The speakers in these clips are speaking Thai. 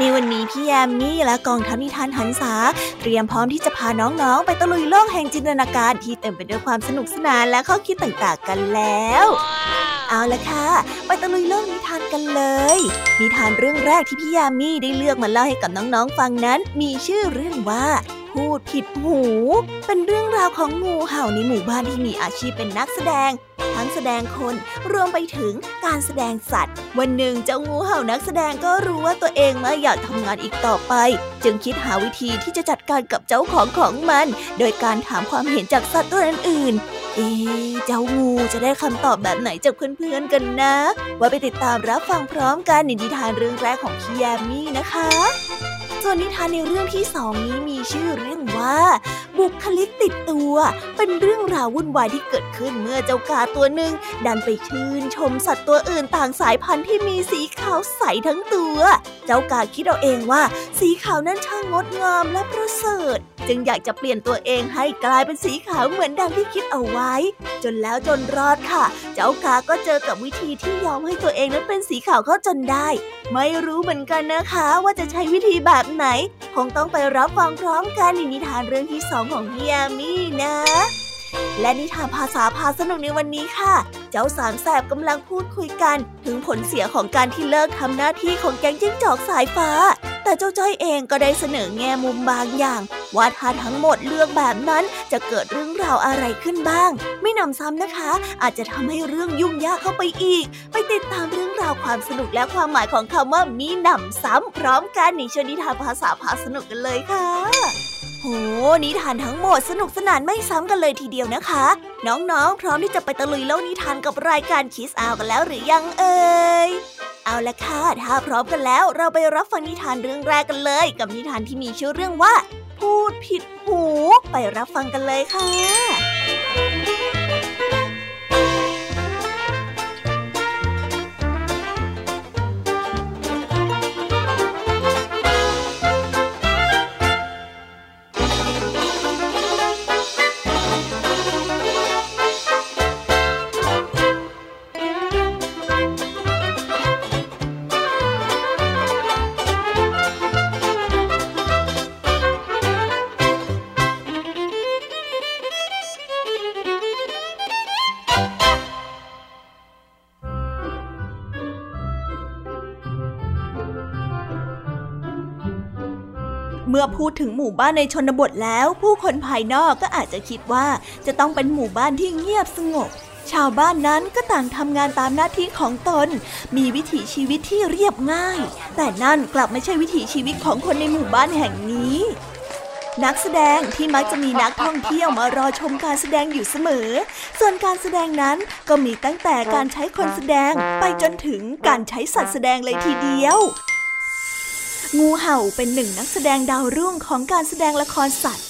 ในวันนี้พี่แยมมี่และกองทัพนิทานหันษาเตรียมพร้อมที่จะพาน้องๆ ไปตะลุยโลกแห่งจินตนาการที่เต็มไปด้วยความสนุกสนานและข้อคิดต่างๆกันแล้ว เอาละค่ะ ไปตะลุยโลกนิทานกันเลย นิทานเรื่องแรกที่พี่ยามีได้เลือกมาเล่าให้กับน้องๆฟังนั้น มีชื่อเรื่องว่า พูดผิดหู เป็นเรื่องราวของงูเห่าในหมู่บ้านที่มีอาชีพเป็นนักแสดง ทั้งแสดงคนรวมไปถึงการแสดงสัตว์ วันหนึ่งเจ้างูเห่านักแสดงก็รู้ว่าตัวเองไม่อยากทำงานอีกต่อไป จึงคิดหาวิธีที่จะจัดการกับเจ้าของของมัน โดยการถามความเห็นจากสัตว์ตัวอื่นๆเอ๊เจ้างูจะได้คำตอบแบบไหนจากเพื่อนๆกันนะ ไว้ไปติดตามรับฟังพร้อมกันในนิทานเรื่องแรกของพี่ยามี่นะคะ ส่วนนิทานในเรื่องที่สองนี้มีชื่อเรื่องว่า บุคลิกติดตัว เป็นเรื่องราววุ่นวายที่เกิดขึ้นเมื่อเจ้ากาตัวหนึ่งดันไปชื่นชมสัตว์ตัวอื่นต่างสายพันธุ์ที่มีสีขาวใสทั้งตัว เจ้ากาคิดเอาเองว่า สีขาวนั้นช่างงดงามและประเสริฐ จึงอยากจะเปลี่ยนตัวเองให้กลายเป็นสีขาวเหมือนดังที่คิดเอาไว้ จนแล้วจนรอดค่ะ เจ้ากาก็เจอกับวิธีที่ยอมให้ตัวเองนั้นเป็นสีขาวเข้าจนได้ ไม่รู้เหมือนกันนะคะว่าจะใช้วิธีแบบไหน คงต้องไปรับฟังพร้อมกันในนิทานเรื่องที่สองของพี่ยามีนะ และนิทานภาษาพาสนุกในวันนี้ค่ะ เจ้าสามแสบกำลังพูดคุยกัน ถึงผลเสียของการที่เลิกทำหน้าที่ของแก๊งจิ้งจอกสายฟ้า แต่เจ้าจ้อยเองก็ได้เสนอแง่มุมบางอย่าง ว่าถ้าทั้งหมดเลือกแบบนั้นจะเกิดเรื่องราวอะไรขึ้นบ้าง ไม่นำซ้ำนะคะ อาจจะทำให้เรื่องยุ่งยากเข้าไปอีก ไปติดตามเรื่องราวความสนุกและความหมายของคำว่ามีหนำซ้ำพร้อมกันในชนิทานภาษาพาสนุกกันเลยค่ะ นิทานทั้งหมดสนุกสนานไม่ซ้ำกันเลยทีเดียวนะคะ น้องๆ พร้อมที่จะไปตะลุยโลกนิทานกับรายการคิสอาวกันแล้วหรือยังเอ่ย เอาละค่ะ ถ้าพร้อมกันแล้วเราไปรับฟังนิทานเรื่องแรกกันเลย กับนิทานที่มีชื่อเรื่องว่า พูดผิดหู ไปรับฟังกันเลยค่ะ อพูดถึงหมู่บ้านในชนบทแล้ว ผู้คนภายนอกก็อาจจะคิดว่าจะต้องเป็นหมู่บ้านที่เงียบสงบ ชาวบ้านนั้นก็ต่างทำงานตามหน้าที่ของตน มีวิถีชีวิตที่เรียบง่าย แต่นั่นกลับไม่ใช่วิถีชีวิตของคนในหมู่บ้านแห่งนี้นักแสดงที่มักจะมีนักท่องเที่ยวมารอชมการแสดงอยู่เสมอ ส่วนการแสดงนั้นก็มีตั้งแต่การใช้คนแสดงไปจนถึงการใช้สัตว์แสดงเลยทีเดียว งูเห่าเป็นหนึ่งนักแสดงดาวรุ่งของการแสดงละครสัตว์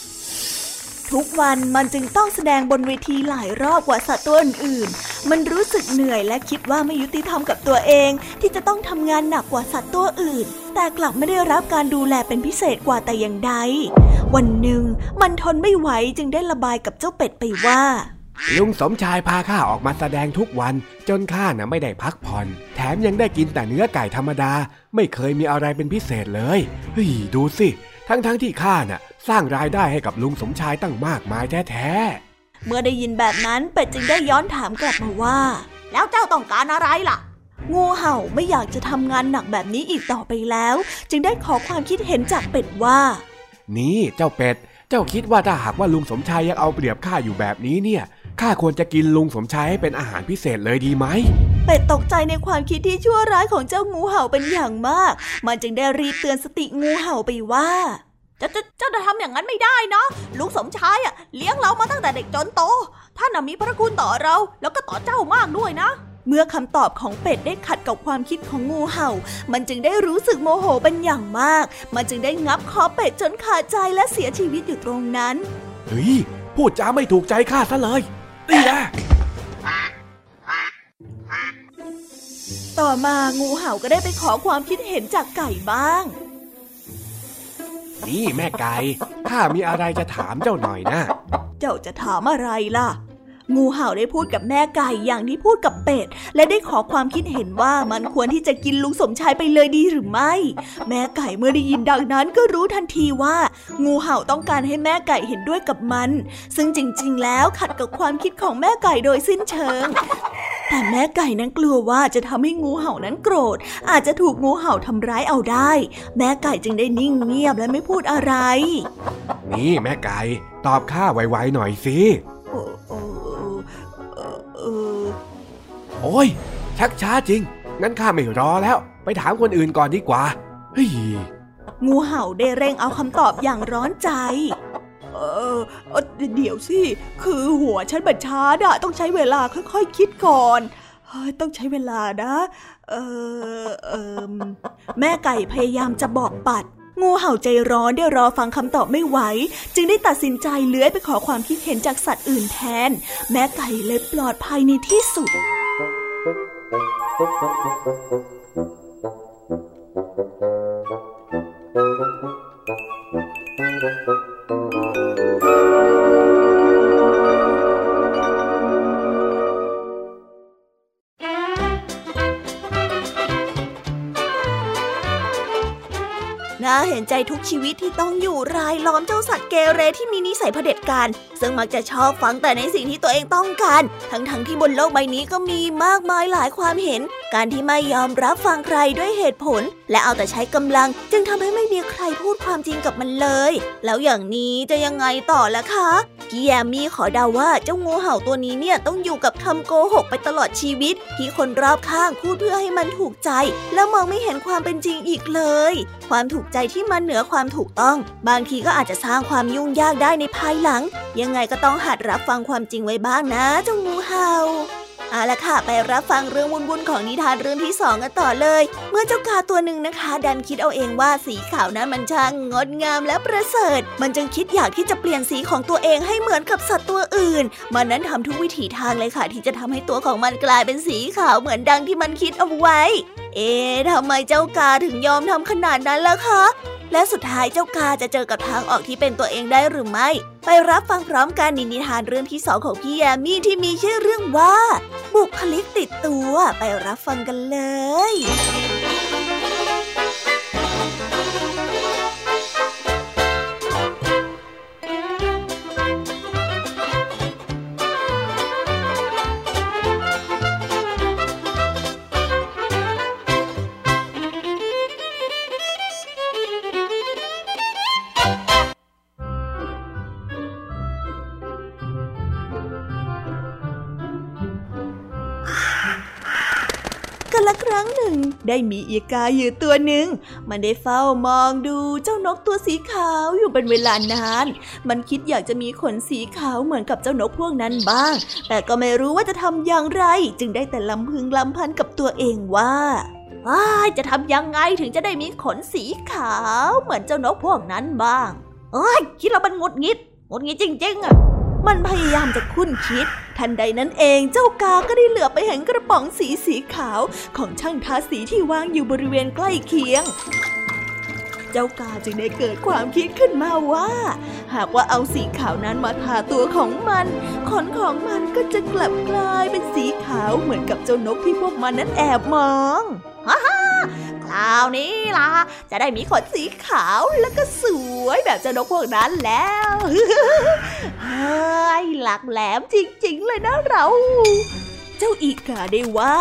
ทุกวันมันจึงต้องแสดงบนเวทีหลายรอบกว่าสัตว์ตัวอื่นๆ มันรู้สึกเหนื่อยและคิดว่าไม่ยุติธรรมกับตัวเองที่จะต้องทำงานหนักกว่าสัตว์ตัวอื่น แต่กลับไม่ได้รับการดูแลเป็นพิเศษกว่าแต่อย่างใด วันหนึ่งมันทนไม่ไหวจึงได้ระบายกับเจ้าเป็ดไปว่า ลุงสมชายพาข้าออกมาแสดงทุกวัน จนข้าน่ะไม่ได้พักผ่อน แถมยังได้กินแต่เนื้อไก่ธรรมดา ไม่เคยมีอะไรเป็นพิเศษเลยเฮ้ยดูสิ ทั้งๆทที่ข้าน่ะ สร้างรายได้ให้กับลุงสมชายตั้งมากมายแท้ๆเมื่อได้ยินแบบนั้นเป็ดจึงได้ย้อนถามกลับมาว่า แล้วเจ้าต้องการอะไรล่ะ งูเห่าไม่อยากจะทำงานหนักแบบนี้อีกต่อไปแล้ว จึงได้ขอความคิดเห็นจากเป็ดว่า นี่เจ้าเป็ด เจ้าคิดว่าถ้าหากว่าลุงสมชายยังเอาเปรียบข้าอยู่แบบนี้เนี่ย ข้าควรจะกินลุงสมชายให้เป็นอาหารพิเศษเลยดีไหม เป็ดตกใจในความคิดที่ชั่วร้ายของเจ้างูเห่าเป็นอย่างมาก มันจึงได้รีบเตือนสติงูเห่าไปว่าจะจะเจ้าจะทำอย่างนั้นไม่ได้นะลุงสมชายอะเลี้ยงเรามาตั้งแต่เด็กจนโต ท่านน่ะมีพระคุณต่อเรา แล้วก็ต่อเจ้ามากด้วยนะ เมื่อคำตอบของเป็ดได้ขัดกับความคิดของงูเห่า มันจึงได้รู้สึกโมโหเป็นอย่างมาก มันจึงได้งับคอเป็ดจนขาดใจและเสียชีวิตอยู่ตรงนั้น เฮ้ยพูดจาไม่ถูกใจข้าซะเลย นี่แหละต่อมางูเห่าก็ได้ไปขอความคิดเห็นจากไก่บ้าง นี่แม่ไก่ข้ามีอะไรจะถามเจ้าหน่อยนะ เจ้าจะถามอะไรล่ะ งูเห่าได้พูดกับแม่ไก่อย่างที่พูดกับเป็ด และได้ขอความคิดเห็นว่ามันควรที่จะกินลุงสมชายไปเลยดีหรือไม่ แม่ไก่เมื่อได้ยินดังนั้นก็รู้ทันทีว่า งูเห่าต้องการให้แม่ไก่เห็นด้วยกับมัน ซึ่งจริง ๆ แล้วขัดกับความคิดของแม่ไก่โดยสิ้นเชิง แต่แม่ไก่นั้นกลัวว่าจะทำให้งูเห่านั้นโกรธ อาจจะถูกงูเห่าทำร้ายเอาได้ แม่ไก่จึงได้นิ่งเงียบและไม่พูดอะไร นี่แม่ไก่ตอบข้าไวๆหน่อยสิ โอ้ย ชักช้าจริง งั้นข้าไม่รอแล้ว ไปถามคนอื่นก่อนดีกว่า เฮ้ย งูเห่าได้เร่งเอาคำตอบอย่างร้อนใจ เออเดี๋ยวสิ คือหัวฉันบัญชาดะต้องใช้เวลาค่อยๆคคิดก่อนต้องใช้เวลานะ เออเออแม่ไก่พยายามจะบอกปัด งูเห่าใจร้อนได้รอฟังคำตอบไม่ไหว จึงได้ตัดสินใจเลื้อยไปขอความคิดเห็นจากสัตว์อื่นแทน แม่ไก่เลยปลอดภัยในที่สุด น่า ทุกชีวิตที่ต้องอยู่รายล้อมเจ้าสัตว์เกเรที่มีนิสัยเผด็จการ ซึ่งมักจะชอบฟังแต่ในสิ่งที่ตัวเองต้องการ ทั้งๆทที่บนโลกใบนี้ก็มีมากมายหลายความเห็น การที่ไม่ยอมรับฟังใครด้วยเหตุผล และเอาแต่ใช้กำลัง จึงทำให้ไม่มีใครพูดความจริงกับมันเลย แล้วอย่างนี้จะยังไงต่อล่ะคะ พี่แยมมี่ขอเดาว่าเจ้างูเห่าตัวนี้เนี่ยต้องอยู่กับคำโกหกไปตลอดชีวิต ที่คนรอบข้างพูดเพื่อให้มันถูกใจ แล้วมองไม่เห็นความเป็นจริงอีกเลย ความถูกใจที่มันเหนือความถูกต้อง บางทีก็อาจจะสร้างความยุ่งยากได้ในภายหลัง ยังไงก็ต้องหัดรับฟังความจริงไว้บ้างนะเจ้างูเห่า เอาละค่ะ ไปรับฟังเรื่องวุ่นๆของนิทานเรื่องที่สองกันต่อเลย เมื่อเจ้ากาตัวหนึ่งนะคะ ดันคิดเอาเองว่าสีขาวนั้นมันช่างงดงามและประเสริฐ มันจึงคิดอยากที่จะเปลี่ยนสีของตัวเองให้เหมือนกับสัตว์ตัวอื่น มันนั้นทำทุกวิถีทางเลยค่ะ ที่จะทำให้ตัวของมันกลายเป็นสีขาวเหมือนดังที่มันคิดเอาไว้ เอ๊ะทำไมเจ้ากาถึงยอมทำขนาดนั้นล่ะคะ และสุดท้ายเจ้ากาจะเจอกับทางออกที่เป็นตัวเองได้หรือไม่ ไปรับฟังพร้อมกันนิทานเรื่องที่สองของพี่แยมมี่ที่มีชื่อเรื่องว่า บุคลิกติดตัว ไปรับฟังกันเลย ได้มีอีกาอยู่ตัวหนึ่ง มันได้เฝ้ามองดูเจ้านกตัวสีขาวอยู่เป็นเวลานาน มันคิดอยากจะมีขนสีขาวเหมือนกับเจ้านกพวกนั้นบ้าง แต่ก็ไม่รู้ว่าจะทำอย่างไร จึงได้แต่ลำพึงลำพันกับตัวเองว่าว้าจะทำยังไงถึงจะได้มีขนสีขาวเหมือนเจ้านกพวกนั้นบ้าง เอ้ยคิดแล้วมันงดงิดงดงิดจริงๆอะ มันพยายามจะคุ้นคิด ทันใดนั้นเองเจ้ากาก็ได้เหลือไปเห็นกระป๋องสีสีขาวของช่างทาสีที่วางอยู่บริเวณใกล้เคียงเจ้ากาจึงได้เกิดความคิดขึ้นมาว่า หากว่าเอาสีขาวนั้นมาทาตัวของมัน ขนของมันก็จะกลับกลายเป็นสีขาวเหมือนกับเจ้านกที่พวกมันนั้นแอบมองฮ่าาคราวนี้ล่ะ จะได้มีขนสีขาวแล้วก็สวยแบบเจ้านกพวกนั้นแล้วเฮ้ยหลักแหลมจริง ๆ เลยนะเรา เจ้าอีกาได้ว่า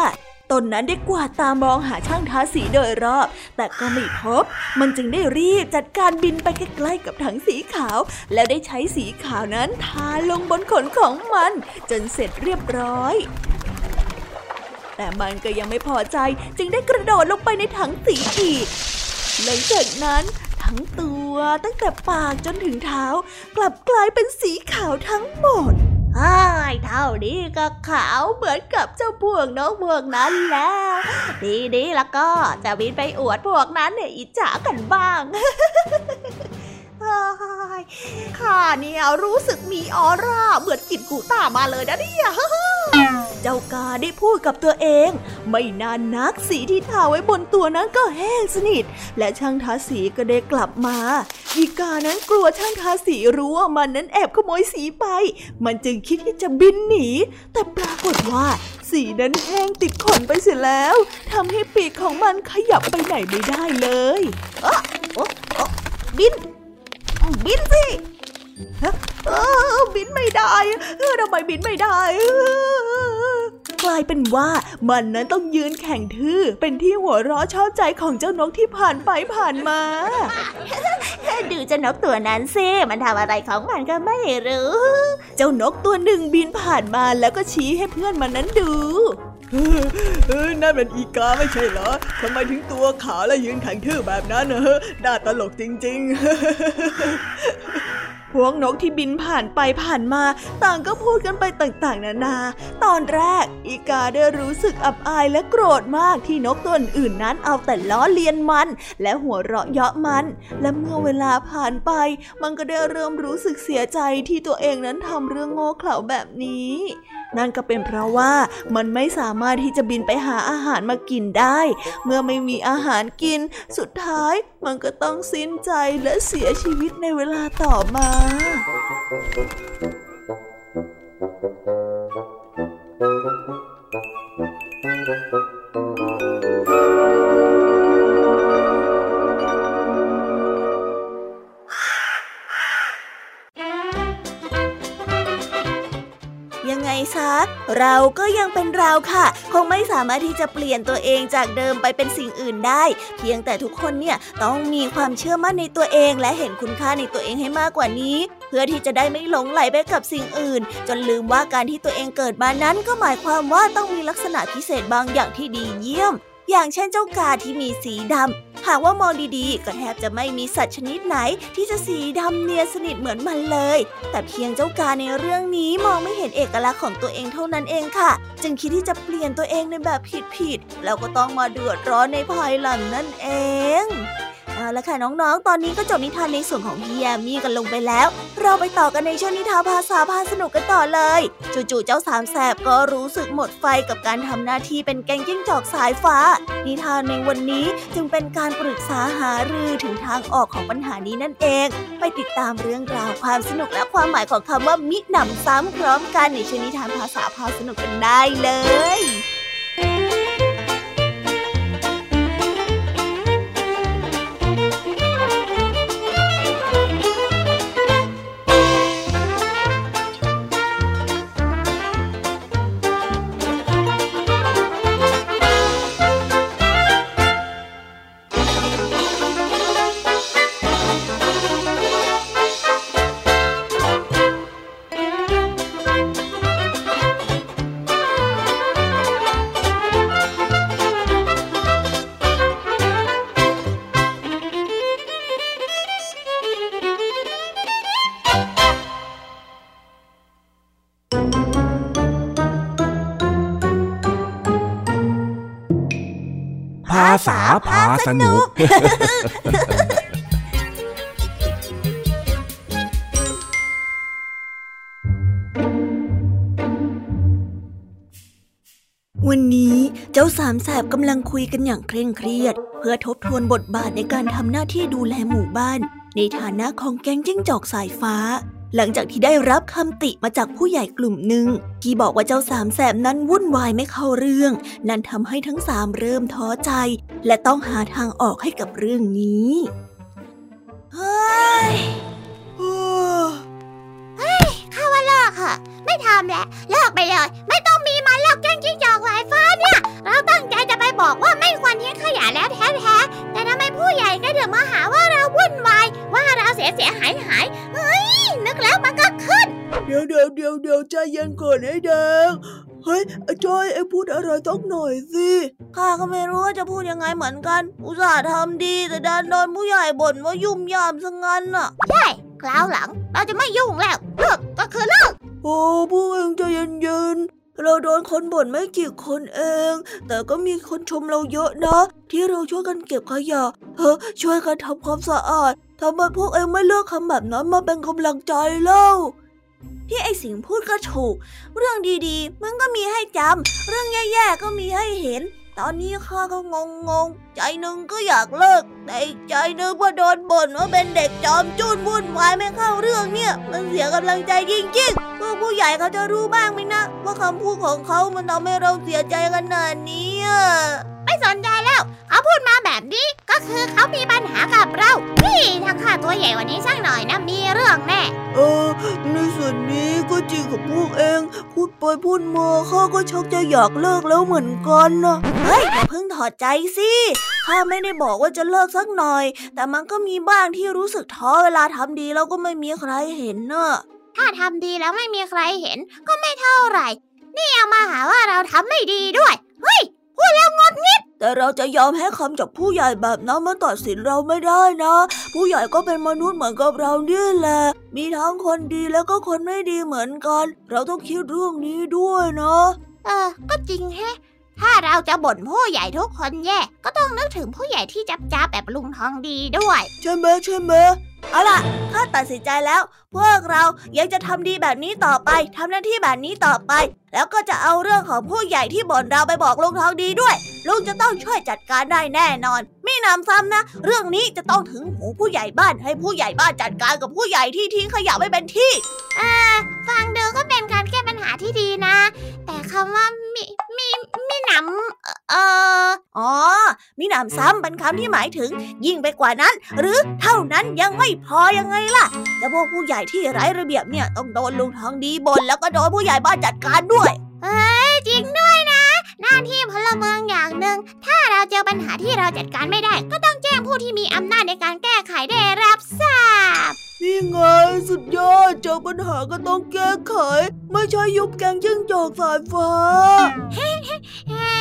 ตนนั้นได้กวาดตามองหาช่างทาสีโดยรอบ แต่ก็ไม่พบ มันจึงได้รีบจัดการบินไปใกล้ๆกับถังสีขาว แล้วได้ใช้สีขาวนั้นทาลงบนขนของมัน จนเสร็จเรียบร้อย แต่มันก็ยังไม่พอใจจึงได้กระโดดลงไปในถังสีอีก หลังจากนั้นทั้งตัวตั้งแต่ปากจนถึงเท้า กลับกลายเป็นสีขาวทั้งหมดฮ่ายเท่านี้ก็ขาวเหมือนกับเจ้าพวกน้องพวกนั้นแล้ว ดีดีแล้วก็จะบินไปอวดพวกนั้นเนี่ยอิจฉากันบ้าง ข้าเนี่ยรู้สึกมีออร่าเหมือนกินกูตามาเลยนะเนี่ยเจ้ากาได้พูดกับตัวเอง ไม่นานนักสีที่ทาไว้บนตัวนั้นก็แห้งสนิท และช่างทาสีก็ได้กลับมาอีกานั้นกลัวช่างทาสีรู้ว่ามันนั้นแอบขโมยสีไป มันจึงคิดที่จะบินหนี แต่ปรากฏว่าสีนั้นแห้งติดขนไปเสียแล้วทำให้ปีกของมันขยับไปไหนไม่ได้เลยอ๊ะโอ๊ะบิน บินสิเออบินไม่ได้เออทำไมบินไม่ได้ กลายเป็นว่ามันนั้นต้องยืนแข่งทื่อเป็นที่หัวเราะชอบใจของเจ้านกที่ผ่านไปผ่านมา ดูเจ้านกตัวนั้นสิมันทำอะไรของมันก็ไม่รู้ เจ้านกตัวหนึ่งบินผ่านมาแล้วก็ชี้ให้เพื่อนมันนั้นดูเออ นั่นเป็นอีกาไม่ใช่เหรอทำไมถึงตัวขาวและยืนแข็งทื่อแบบนั้นเนอน่าตลกจริง ๆ พวกนกที่บินผ่านไปผ่านมา ต่างก็พูดกันไปต่างๆ นานา ตอนแรก อีกาได้รู้สึกอับอายและโกรธมากที่นกตัวอื่นนั้นเอาแต่ล้อเลียนมัน และหัวเราะเยาะมัน และเมื่อเวลาผ่านไป มันก็ได้เริ่มรู้สึกเสียใจที่ตัวเองนั้นทำเรื่องโง่เขลาแบบนี้ นั่นก็เป็นเพราะว่ามันไม่สามารถที่จะบินไปหาอาหารมากินได้ เมื่อไม่มีอาหารกิน สุดท้ายมันก็ต้องสิ้นใจและเสียชีวิตในเวลาต่อมายัง เราก็ยังเป็นเราค่ะ คงไม่สามารถที่จะเปลี่ยนตัวเองจากเดิมไปเป็นสิ่งอื่นได้ เพียงแต่ทุกคนเนี่ยต้องมีความเชื่อมั่นในตัวเอง และเห็นคุณค่าในตัวเองให้มากกว่านี้ เพื่อที่จะได้ไม่หลงไหลไปกับสิ่งอื่น จนลืมว่าการที่ตัวเองเกิดมานั้นก็หมายความว่าต้องมีลักษณะพิเศษบางอย่างที่ดีเยี่ยม อย่างเช่นเจ้ากาที่มีสีดำ หากว่ามองดีๆ ก็แทบจะไม่มีสัตว์ชนิดไหนที่จะสีดำเนียนสนิทเหมือนมันเลย แต่เพียงเจ้ากาในเรื่องนี้มองไม่เห็นเอกลักษณ์ของตัวเองเท่านั้นเองค่ะ จึงคิดที่จะเปลี่ยนตัวเองในแบบผิดๆแล้วก็ต้องมาเดือดร้อนในภายหลังนั่นเองเอาละค่ะน้องๆ ตอนนี้ก็จบนิทานในส่วนของพี่แยามี่กันลงไปแล้ว เราไปต่อกันในช่วงนิทานภาษาพาสนุกกันต่อเลย จู่ๆเจ้าสามแสบก็รู้สึกหมดไฟกับการทำหน้าที่เป็นแกงจิ้งจอกสายฟ้า นิทานในวันนี้จึงเป็นการปรึกษาหารือถึงทางออกของปัญหานี้นั่นเอง ไปติดตามเรื่องราวความสนุกและความหมายของคำว่ามิหนำซ้ำพร้อมกันในช่วงนิทานภาษาพาสนุกกันได้เลย ษาพาสนุก วันนี้เจ้าสามแสบกำลังคุยกันอย่างเคร่งเครียด เพื่อทบทวนบทบาทในการทำหน้าที่ดูแลหมู่บ้าน ในฐานะของแก๊งจิ้งจอกสายฟ้า หลังจากที่ได้รับคำติมาจากผู้ใหญ่กลุ่มหนึ่งที่บอกว่าเจ้าสามแสบนั้นวุ่นวายไม่เข้าเรื่อง นั่นทำให้ทั้งสามเริ่มท้อใจ และต้องหาทางออกให้กับเรื่องนี้เฮ้ยเฮ้ยข้าว่าเลิกค่ะ ไม่ทำแล้วเลิกไปเลย ไม่ต้องมีมันแล้วแกงจิ้งจอกสายฟ้าเนี่ย เราตั้งใจจะไปบอกว่าไม่ควรทิ้งขยะแล้วแท้ๆแต่ทำไมผู้ใหญ่ก็ถึงมาหาว่าเราวุ่นวายว่าเราเสียเสียหายหาย นึกแล้วมันก็ขึ้น เดี๋ยวเดี๋ยวเดี๋ยวเดี๋ยวใจเย็นก่อนไอ้แดงเฮ้ยจอยไอ้พูดอะไรต้องหน่อยสิข้าก็ไม่รู้ว่าจะพูดยังไงเหมือนกัน อุตส่าห์ทำดีแต่ดันโดนผู้ใหญ่บ่นว่ายุ่มยามซะงั้นน่ะใช่คราวหลัง เราจะไม่ยุ่งแล้วเลิกก็คือเลิกโอ้พวกเองใจเย็นๆเราโดนคนบ่นไม่กี่คนเอง แต่ก็มีคนชมเราเยอะนะ ที่เราช่วยกันเก็บขยะเฮ้ช่วยกันทำความสะอาด ทำไมพวกเองไม่เลือกคำแบบนั้นมาเป็นกำลังใจเล่า ที่ไอสิงพูดก็ถูก เรื่องดีๆ มันก็มีให้จำ เรื่องแย่ๆ ก็มีให้เห็น ตอนนี้ข้าก็งงง ใจหนึ่งก็อยากเลิก แต่ใจหนึ่งว่าโดนบ่นว่าเป็นเด็กจอมจุนวุ่นวายไม่เข้าเรื่องเนี่ย มันเสียกำลังใจจริงๆ พวกผู้ใหญ่เขาจะรู้บ้างไหมนะ ว่าคำพูดของเขามันทำให้เราเสียใจขนาดนี้ สนใจแล้ว เขาพูดมาแบบนี้ก็คือเขามีปัญหากับเราพี่ถ้าข้าตัวใหญ่กว่านี้สักหน่อยนะมีเรื่องแน่เออในส่วนนี้ก็จริงกับพวกเอง พูดไปพูดมาข้าก็ชักจะอยากเลิกแล้วเหมือนกันนะเฮ้ยอย่าเพิ่งถอดใจสิข้าไม่ได้บอกว่าจะเลิกสักหน่อย แต่มันก็มีบ้างที่รู้สึกท้อเวลาทำดีแล้วก็ไม่มีใครเห็นเนอะถ้าทำดีแล้วไม่มีใครเห็น ก็ไม่เท่าไหร่ นี่ยังมาหาว่าเราทำไม่ดีด้วย เฮ้ย พูดแล้วงดงิด แต่เราจะยอมให้คำจากผู้ใหญ่แบบนั้นมาตัดสินเราไม่ได้นะ ผู้ใหญ่ก็เป็นมนุษย์เหมือนกับเราเนี่ยแหละ มีทั้งคนดีแล้วก็คนไม่ดีเหมือนกัน เราต้องคิดเรื่องนี้ด้วยนะเออ ก็จริงแฮะ ถ้าเราจะบ่นผู้ใหญ่ทุกคนแย่ ก็ต้องนึกถึงผู้ใหญ่ที่จับจ้าแบบลุงทองดีด้วย ใช่ไหมใช่ไหม เอาล่ะข้าตัดสินใจแล้ว พวกเรายังจะทำดีแบบนี้ต่อไปทำหน้าที่แบบนี้ต่อไป แล้วก็จะเอาเรื่องของผู้ใหญ่ที่บ่นเราไปบอกลุงทองดีด้วย ลุงจะต้องช่วยจัดการได้แน่นอน ไม่นำซ้ำนะ เรื่องนี้จะต้องถึงหูผู้ใหญ่บ้านให้ผู้ใหญ่บ้านจัดการกับผู้ใหญ่ที่ทิ้งขยะไว้เป็นที่อ่าฟังดูก็เป็นการแก้ปัญหาที่ดีนะ แต่คำว่ามีมีมีหนำเอ่ออ๋อมีหนำซ้ำเป็นคำที่หมายถึง ยิ่งไปกว่านั้น หรือเท่านั้นยังไม่พอยังไงล่ะจะพวกผู้ใหญ่ที่ไร้ระเบียบเนี่ยต้องโดนลุงทองดีบนแล้วก็โดนผู้ใหญ่บ้านจัดการด้วยเอ้ยจริงด้วยนะ หน้าที่พลเมืองอย่างหนึ่ง ถ้าเราเจอปัญหาที่เราจัดการไม่ได้ ก็ต้องแจ้งผู้ที่มีอำนาจในการแก้ไขได้รับทราบ นี่ไงสุดยอดเจอปัญหาก็ต้องแก้ไข ไม่ใช่ยุบแกงยิ่งจอกสายฟ้าเฮ้เฮ้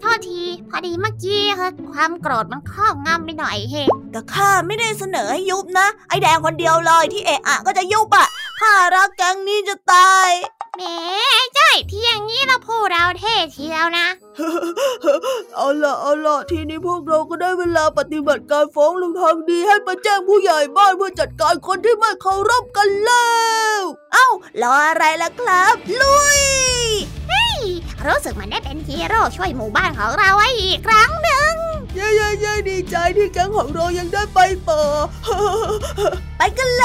โทษที พอดีเมื่อกี้ค่ะความโกรธมันครอบงำไปหน่อยเฮแต่ข้าไม่ได้เสนอให้ยุบนะ ไอแดงคนเดียวเลยที่เอะอะก็จะยุบอะ ข้ารักแกงนี้จะตายแหมใช่ที่อย่างนี้เราพูดเราเท่เชียวนะ เอาละเอาละทีนี้พวกเราก็ได้เวลาปฏิบัติการฟ้องลุงทางดีให้ไปแจ้งผู้ใหญ่บ้านเพื่อจัดการคนที่ไม่เคารพกันแล้วเอ้ารออะไรล่ะครับ ลุยเฮ้ยรู้สึกมันได้เป็นฮีโร่ช่วยหมู่บ้านของเราไว้อีกครั้งหนึ่ง เย้เย้เย้ดีใจที่แก๊งของเรายังได้ไปต่อ ไปกันเล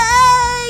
ย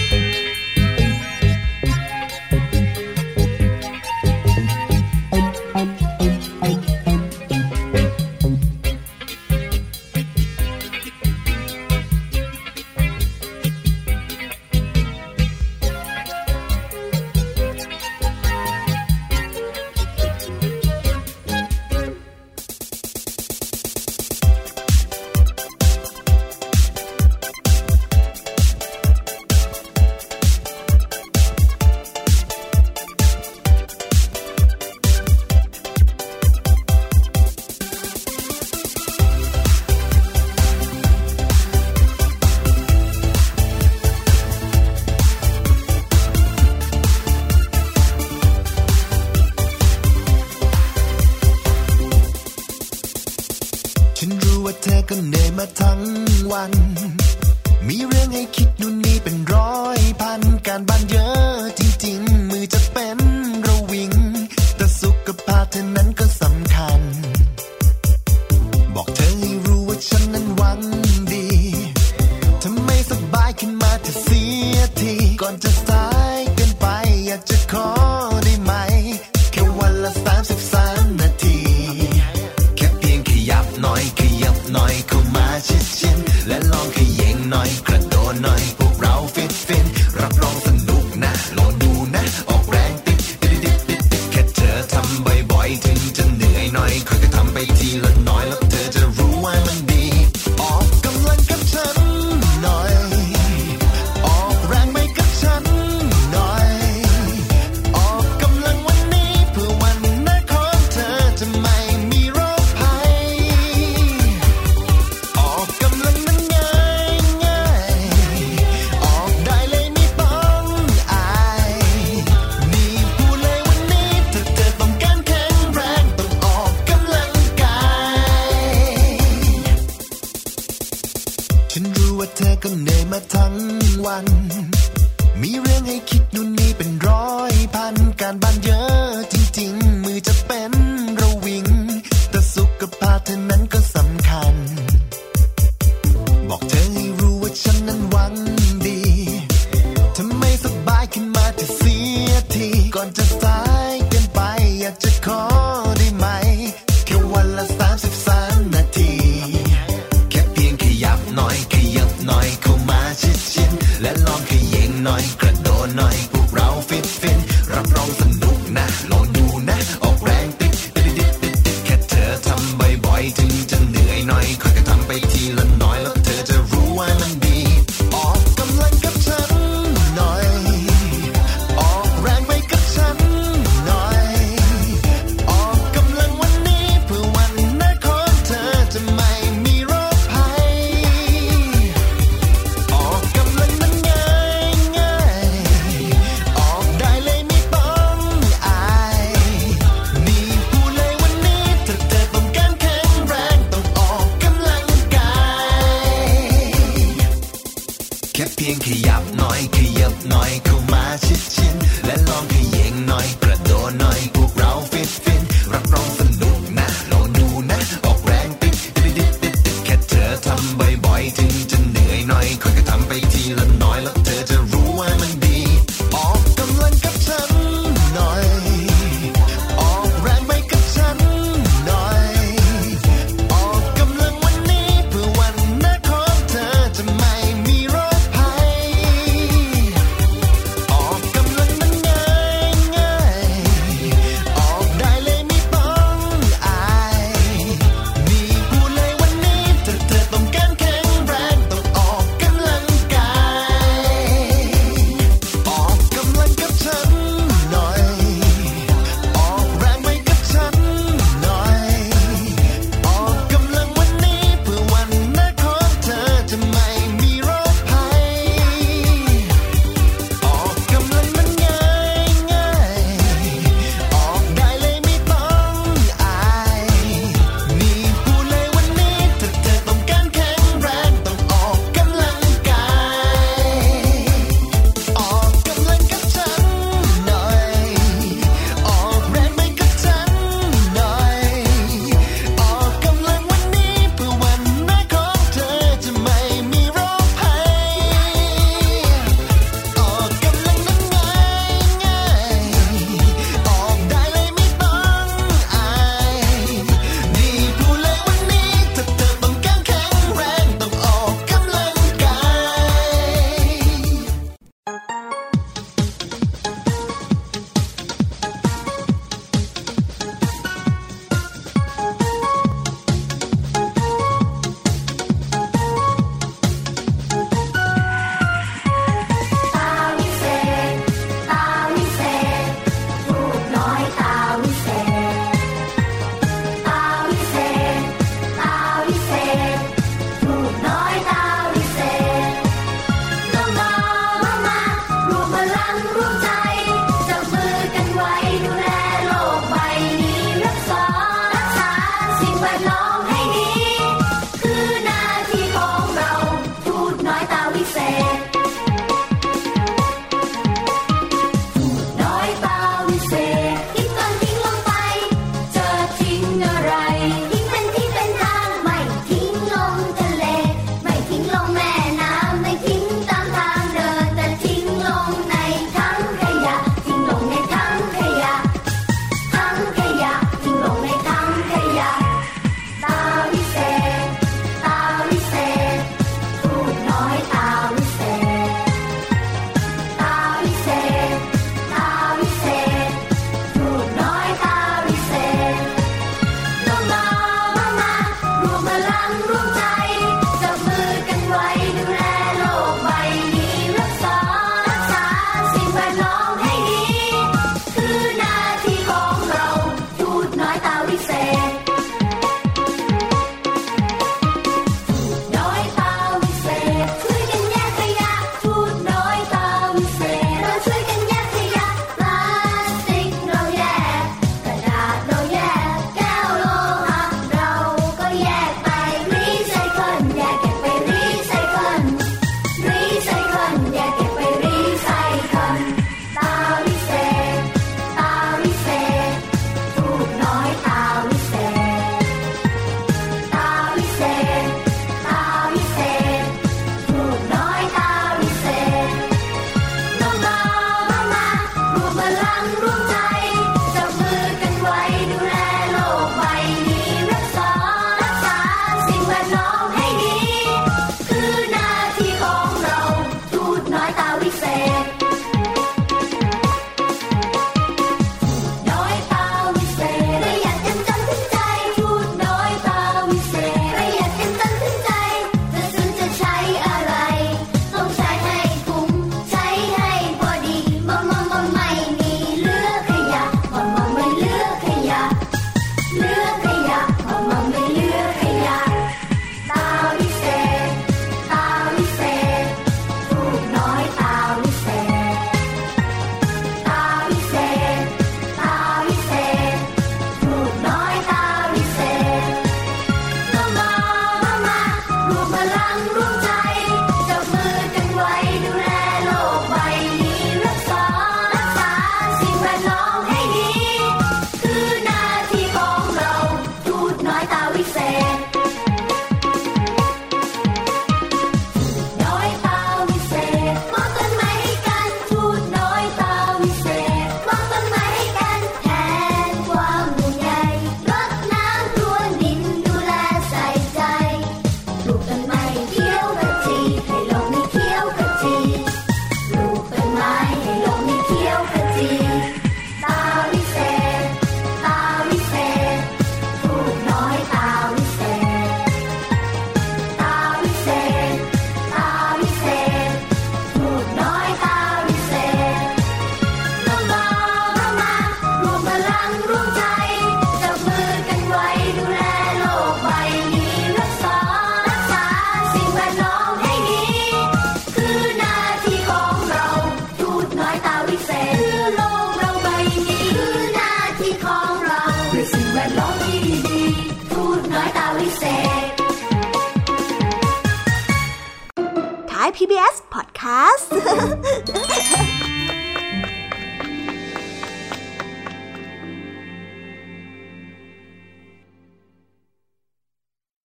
รับ